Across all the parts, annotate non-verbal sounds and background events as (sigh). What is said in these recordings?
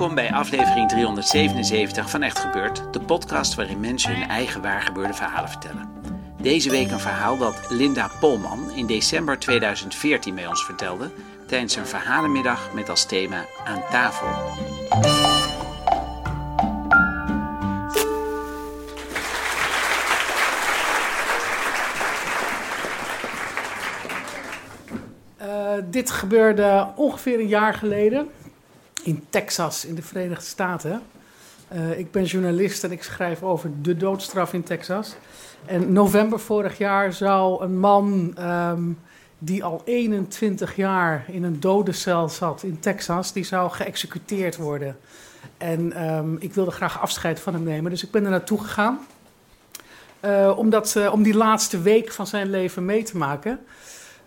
Welkom bij aflevering 377 van Echt Gebeurd, de podcast waarin mensen hun eigen waargebeurde verhalen vertellen. Deze week een verhaal dat Linda Polman in december 2014 bij ons vertelde tijdens een verhalenmiddag met als thema Aan tafel. Uh, dit gebeurde ongeveer een jaar geleden in Texas, in de Verenigde Staten. Uh, ik ben journalist en ik schrijf over de doodstraf in Texas. En november vorig jaar zou een man um, die al 21 jaar in een dodencel zat in Texas, die zou geëxecuteerd worden. En um, ik wilde graag afscheid van hem nemen, dus ik ben er naartoe gegaan. Uh, om die laatste week van zijn leven mee te maken.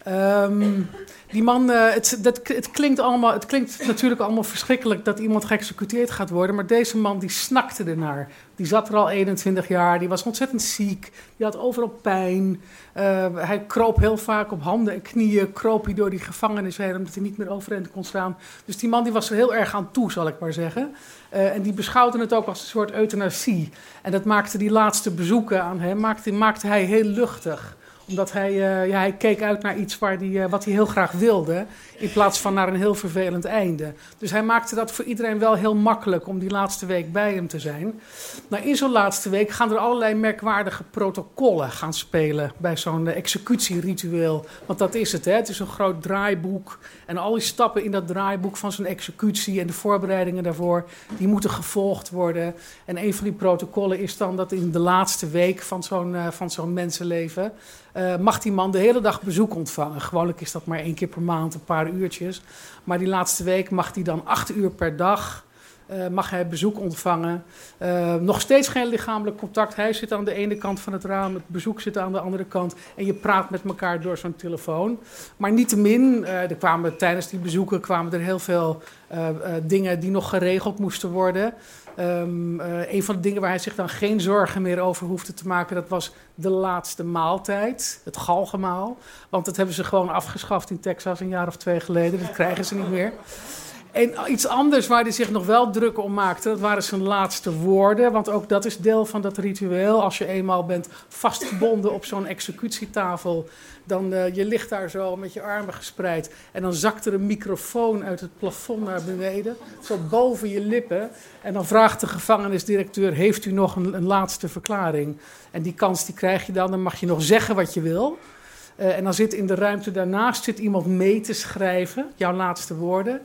Um, die man, uh, het, dat, het, klinkt allemaal, het klinkt natuurlijk allemaal verschrikkelijk dat iemand geëxecuteerd gaat worden. Maar deze man die snakte ernaar. Die zat er al 21 jaar, die was ontzettend ziek, die had overal pijn. Uh, hij kroop heel vaak op handen en knieën, kroop hij door die gevangenis heen omdat hij niet meer overeind kon staan. Dus die man die was er heel erg aan toe, zal ik maar zeggen. Uh, en die beschouwde het ook als een soort euthanasie. En dat maakte die laatste bezoeken aan hem, maakte hij heel luchtig omdat hij, uh, ja, hij keek uit naar iets waar die, uh, wat hij heel graag wilde. In plaats van naar een heel vervelend einde. Dus hij maakte dat voor iedereen wel heel makkelijk om die laatste week bij hem te zijn. Nou, in zo'n laatste week gaan er allerlei merkwaardige protocollen gaan spelen. Bij zo'n uh, executieritueel. Want dat is het, hè? Het is een groot draaiboek. En al die stappen in dat draaiboek van zo'n executie en de voorbereidingen daarvoor, die moeten gevolgd worden. En een van die protocollen is dan dat in de laatste week van zo'n van zo'n mensenleven. Uh, mag die man de hele dag bezoek ontvangen. Gewoonlijk is dat maar één keer per maand, een paar uurtjes. Maar die laatste week mag hij dan acht uur per dag uh, mag hij bezoek ontvangen. Uh, nog steeds geen lichamelijk contact. Hij zit aan de ene kant van het raam, het bezoek zit aan de andere kant. En je praat met elkaar door zo'n telefoon. Maar niettemin, uh, er kwamen, tijdens die bezoeken kwamen er heel veel dingen die nog geregeld moesten worden. Um, uh, een van de dingen waar hij zich dan geen zorgen meer over hoefde te maken, dat was de laatste maaltijd, het galgemaal. Want dat hebben ze gewoon afgeschaft in Texas een jaar of twee geleden. Dat krijgen ze niet meer. En iets anders waar hij zich nog wel druk om maakte, dat waren zijn laatste woorden. Want ook dat is deel van dat ritueel. Als je eenmaal bent vastgebonden op zo'n executietafel, dan uh, je ligt daar zo met je armen gespreid. En dan zakt er een microfoon uit het plafond naar beneden, zo boven je lippen. En dan vraagt de gevangenisdirecteur, heeft u nog een, laatste verklaring? En die kans die krijg je dan, dan mag je nog zeggen wat je wil. Uh, en dan zit in de ruimte daarnaast zit iemand mee te schrijven, jouw laatste woorden.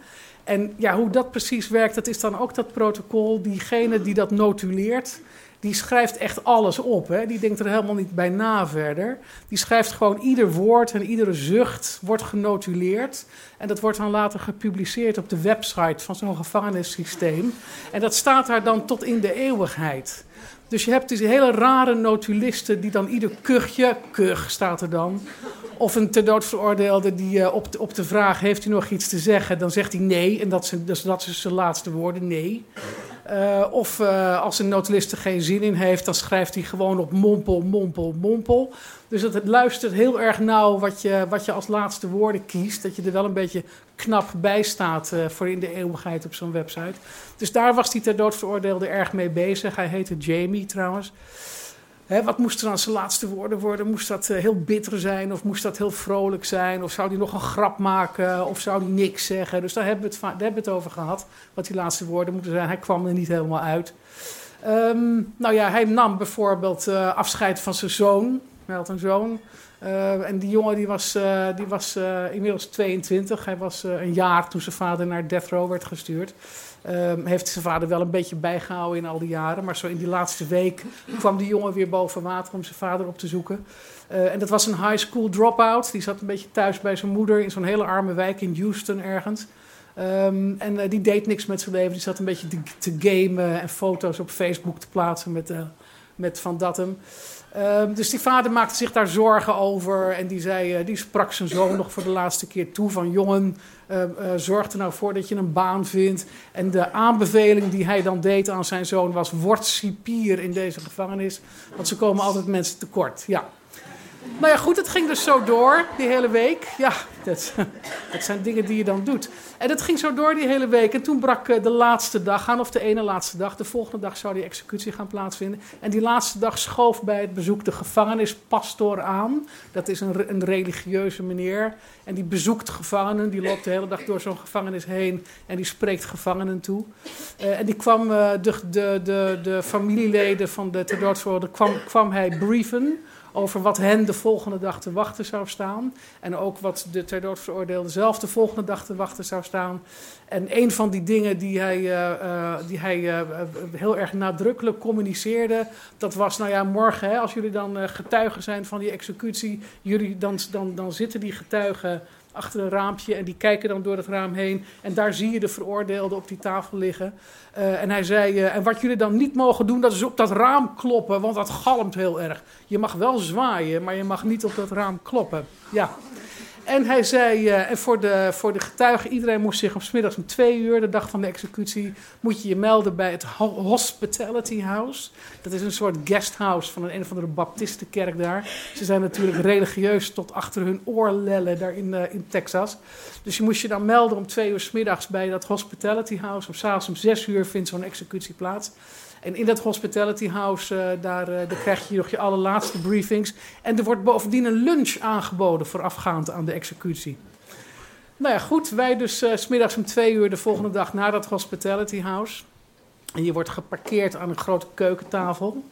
En ja, hoe dat precies werkt, dat is dan ook dat protocol. Diegene die dat notuleert, die schrijft echt alles op. Hè? Die denkt er helemaal niet bij na verder. Die schrijft gewoon ieder woord en iedere zucht wordt genotuleerd. En dat wordt dan later gepubliceerd op de website van zo'n gevangenissysteem. En dat staat daar dan tot in de eeuwigheid. Dus je hebt dus hele rare notulisten die dan ieder kuchje, kuch staat er dan, of een ter dood veroordeelde die uh, op, de, op de vraag: heeft u nog iets te zeggen? Dan zegt hij nee. En dat, zijn, dus dat is zijn laatste woorden: nee. Uh, of uh, als een notulist er geen zin in heeft, dan schrijft hij gewoon op mompel, mompel, mompel. Dus het, het luistert heel erg nauw wat je, wat je als laatste woorden kiest. Dat je er wel een beetje knap bij staat voor in de eeuwigheid op zo'n website. Dus daar was hij ter dood veroordeelde erg mee bezig. Hij heette Jamie trouwens. Hè, wat moest aan zijn laatste woorden worden? Moest dat uh, heel bitter zijn? Of moest dat heel vrolijk zijn? Of zou hij nog een grap maken? Of zou hij niks zeggen? Dus daar hebben we het, daar hebben we het over gehad. Wat die laatste woorden moeten zijn. Hij kwam er niet helemaal uit. Um, nou ja, hij nam bijvoorbeeld uh, afscheid van zijn zoon. Hij had een zoon. Uh, en die jongen die was, die was inmiddels 22. Hij was een jaar toen zijn vader naar Death Row werd gestuurd. Ehm, heeft zijn vader wel een beetje bijgehouden in al die jaren. Maar zo in die laatste week kwam die jongen weer boven water om zijn vader op te zoeken. en dat was een high school dropout. Die zat een beetje thuis bij zijn moeder in zo'n hele arme wijk in Houston ergens. Um, en die deed niks met zijn leven. Die zat een beetje te, gamen en foto's op Facebook te plaatsen met, met Van Datum. Um, dus die vader maakte zich daar zorgen over. En die, zei, uh, die sprak zijn zoon nog voor de laatste keer toe: van jongen, uh, uh, zorg er nou voor dat je een baan vindt. En de aanbeveling die hij dan deed aan zijn zoon was: word cipier in deze gevangenis. Want ze komen altijd mensen tekort. Ja. Nou ja, goed, het ging dus zo door die hele week. Ja, dat, (laughs) dat zijn dingen die je dan doet. En het ging zo door die hele week. En toen brak eh, de laatste dag aan, of de ene laatste dag. De volgende dag zou die executie gaan plaatsvinden. En die laatste dag schoof bij het bezoek de gevangenispastoor aan. Dat is een, een religieuze meneer. En die bezoekt gevangenen. Die loopt de hele dag door zo'n gevangenis heen. En die spreekt gevangenen toe. Uh, en die kwam uh, de, de, de, de familieleden van de ter kwam, kwam hij brieven over wat hen de volgende dag te wachten zou staan. En ook wat de ter dood veroordeelde zelf de volgende dag te wachten zou staan. En een van die dingen die hij, uh, uh, die hij uh, heel erg nadrukkelijk communiceerde, dat was, nou ja, morgen, hè, als jullie dan getuigen zijn van die executie, jullie, dan, dan, dan zitten die getuigen achter een raampje en die kijken dan door het raam heen. En daar zie je de veroordeelde op die tafel liggen. Uh, en hij zei, uh, en wat jullie dan niet mogen doen, dat is op dat raam kloppen, want dat galmt heel erg. Je mag wel zwaaien, maar je mag niet op dat raam kloppen. Ja. En hij zei, uh, en voor de, voor de getuigen, iedereen moest zich op smiddags om twee uur, de dag van de executie, moet je je melden bij het Hospitality House. Dat is een soort guesthouse van een, een of andere baptistenkerk daar. Ze zijn natuurlijk religieus tot achter hun oorlellen daar in, uh, in Texas. Dus je moest je dan melden om twee uur s middags bij dat Hospitality House. Of s'avonds om zes uur vindt zo'n executie plaats. En in dat hospitality house, uh, daar, uh, daar krijg je nog je allerlaatste briefings. En er wordt bovendien een lunch aangeboden voorafgaand aan de executie. Nou ja, goed, wij dus uh, smiddags om twee uur de volgende dag naar dat hospitality house. En je wordt geparkeerd aan een grote keukentafel.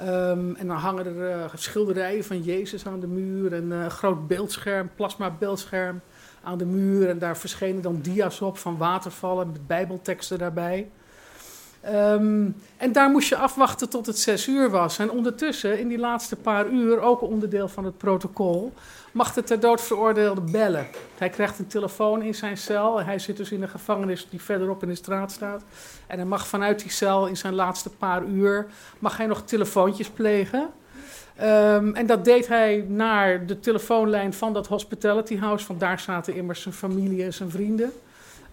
Um, en dan hangen er schilderijen van Jezus aan de muur. En een groot beeldscherm, plasma beeldscherm aan de muur. En daar verschenen dan dia's op van watervallen met bijbelteksten daarbij. Um, en daar moest je afwachten tot het zes uur was. En ondertussen, in die laatste paar uur, ook onderdeel van het protocol, mag de ter dood veroordeelde bellen. Hij krijgt een telefoon in zijn cel. Hij zit dus in een gevangenis die verderop in de straat staat. En hij mag vanuit die cel in zijn laatste paar uur, mag hij nog telefoontjes plegen. Um, en dat deed hij naar de telefoonlijn van dat hospitality house. Want daar zaten immers zijn familie en zijn vrienden.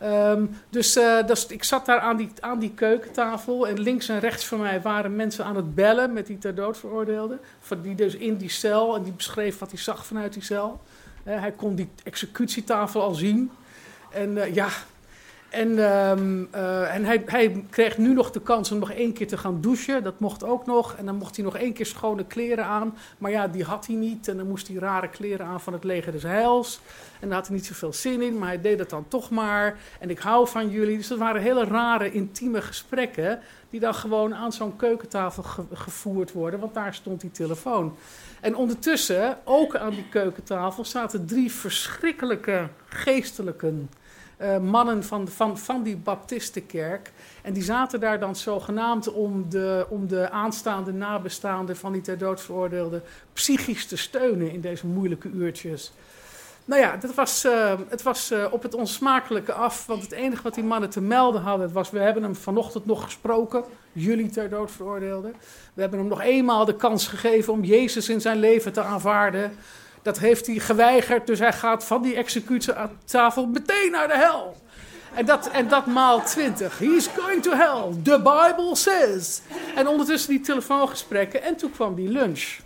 Um, dus, dus ik zat daar aan die, aan die keukentafel en links en rechts van mij waren mensen aan het bellen met die ter dood veroordeelden. Die dus in die cel en die beschreef wat hij zag vanuit die cel. Hij kon die executietafel al zien. En uh, ja, en, um, uh, en hij, hij, kreeg nu nog de kans om nog één keer te gaan douchen. Dat mocht ook nog. En dan mocht hij nog één keer schone kleren aan. Maar ja, die had hij niet. En dan moest hij rare kleren aan van het leger des heils. En daar had hij niet zoveel zin in. Maar hij deed het dan toch maar. En ik hou van jullie. Dus dat waren hele rare, intieme gesprekken. Die dan gewoon aan zo'n keukentafel ge gevoerd worden. Want daar stond die telefoon. En ondertussen, ook aan die keukentafel, zaten drie verschrikkelijke geestelijken uh, mannen van, van, van die Baptistenkerk. En die zaten daar dan zogenaamd om de, om de aanstaande nabestaanden van die ter dood veroordeelden psychisch te steunen in deze moeilijke uurtjes. Nou ja, dat was, uh, het was uh, op het onsmakelijke af. Want het enige wat die mannen te melden hadden was... we hebben hem vanochtend nog gesproken, jullie ter dood veroordeelden. We hebben hem nog eenmaal de kans gegeven om Jezus in zijn leven te aanvaarden. Dat heeft hij geweigerd, dus hij gaat van die executietafel meteen naar de hel. En dat, en dat maal twintig. He's going to hell. The Bible says. En ondertussen die telefoongesprekken. En toen kwam die lunch.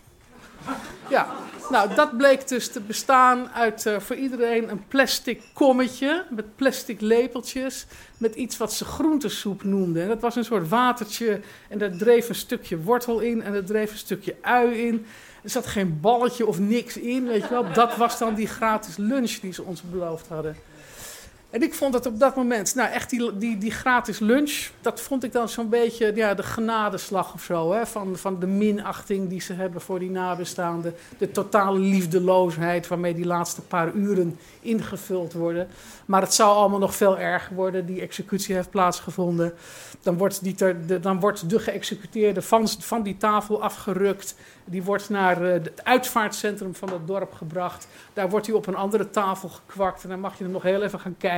Ja, nou dat bleek dus te bestaan uit uh, voor iedereen een plastic kommetje met plastic lepeltjes met iets wat ze groentesoep noemden. En dat was een soort watertje en daar dreef een stukje wortel in en er dreef een stukje ui in. Er zat geen balletje of niks in, weet je wel. Dat was dan die gratis lunch die ze ons beloofd hadden. En ik vond het op dat moment, nou echt die, die, die gratis lunch, dat vond ik dan zo'n beetje ja, de genadeslag of zo. Hè? Van, van de minachting die ze hebben voor die nabestaanden. De totale liefdeloosheid waarmee die laatste paar uren ingevuld worden. Maar het zou allemaal nog veel erger worden. Die executie heeft plaatsgevonden. Dan wordt, die de, dan wordt de geëxecuteerde van, van die tafel afgerukt. Die wordt naar uh, het uitvaartcentrum van het dorp gebracht. Daar wordt hij op een andere tafel gekwakt. En dan mag je er nog heel even gaan kijken.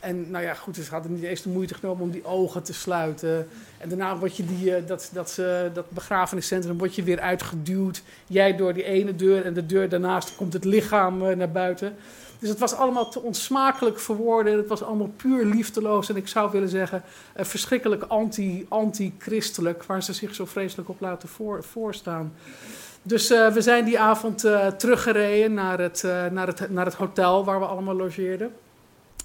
En nou ja, goed, ze hadden niet eens de moeite genomen om die ogen te sluiten. En daarna word je die, uh, dat, dat, dat begrafeniscentrum word je weer uitgeduwd. Jij door die ene deur en de deur daarnaast komt het lichaam uh, naar buiten. Dus het was allemaal te onsmakelijk voor. Het was allemaal puur liefdeloos. En ik zou willen zeggen, uh, verschrikkelijk anti, anti-christelijk. Waar ze zich zo vreselijk op laten voor, voorstaan. Dus we zijn die avond teruggereden naar het, naar, het, naar het hotel waar we allemaal logeerden.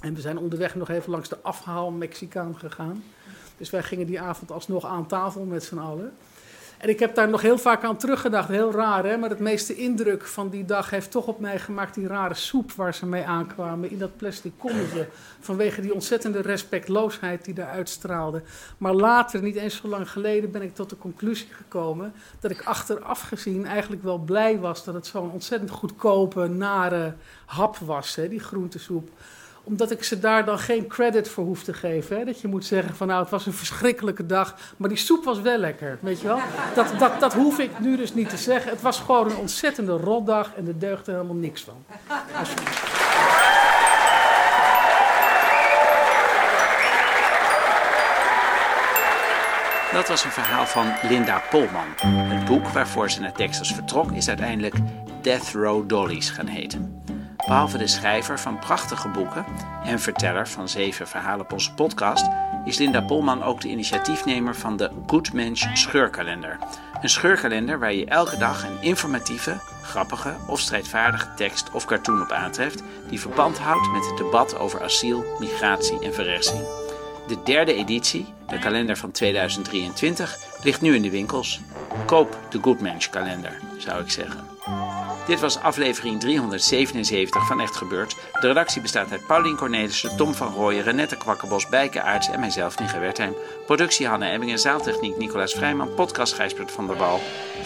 En we zijn onderweg nog even langs de afhaal Mexicaan gegaan. Dus wij gingen die avond alsnog aan tafel met z'n allen. En ik heb daar nog heel vaak aan teruggedacht. Heel raar, hè? Maar het meeste indruk van die dag heeft toch op mij gemaakt die rare soep waar ze mee aankwamen in dat plastic kommetje. Vanwege die ontzettende respectloosheid die daar uitstraalde. Maar later, niet eens zo lang geleden, ben ik tot de conclusie gekomen dat ik achteraf gezien eigenlijk wel blij was dat het zo'n ontzettend goedkope, nare hap was, hè? die groentesoep omdat ik ze daar dan geen credit voor hoef te geven. Hè? Dat je moet zeggen van nou, het was een verschrikkelijke dag, maar die soep was wel lekker, weet je wel. Dat, dat, dat hoef ik nu dus niet te zeggen. Het was gewoon een ontzettende rotdag en er deugde helemaal niks van. Dat was een verhaal van Linda Polman. Het boek waarvoor ze naar Texas vertrok is uiteindelijk Death Row Dollies gaan heten. Behalve de schrijver van prachtige boeken en verteller van zeven verhalen op onze podcast, is Linda Polman ook de initiatiefnemer van de Good Scheurkalender. Een scheurkalender waar je elke dag een informatieve, grappige of strijdvaardige tekst of cartoon op aantreft die verband houdt met het debat over asiel, migratie en verrechtsing. De derde editie, de kalender van 2023, ligt nu in de winkels. Koop de Good Mensch kalender, zou ik zeggen. Dit was aflevering 377 van Echt Gebeurd. De redactie bestaat uit Paulien Cornelissen, Tom van Rooyen, Renette Kwakkenbos, Bijke Aarts en mijzelf, Nige Wertheim. Productie Hanne Emmingen, zaaltechniek Nicolaas Vrijman, podcast Gijsbert van der Wal.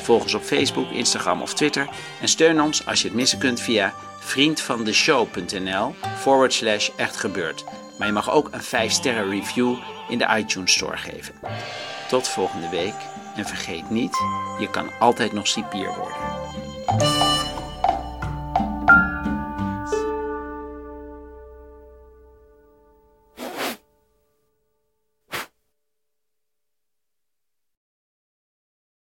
Volg ons op Facebook, Instagram of Twitter. En steun ons als je het missen kunt via vriendvandeshow.nl forward slash. Maar je mag ook een 5 sterren review in de iTunes Store geven. Tot volgende week en vergeet niet, je kan altijd nog cipier worden.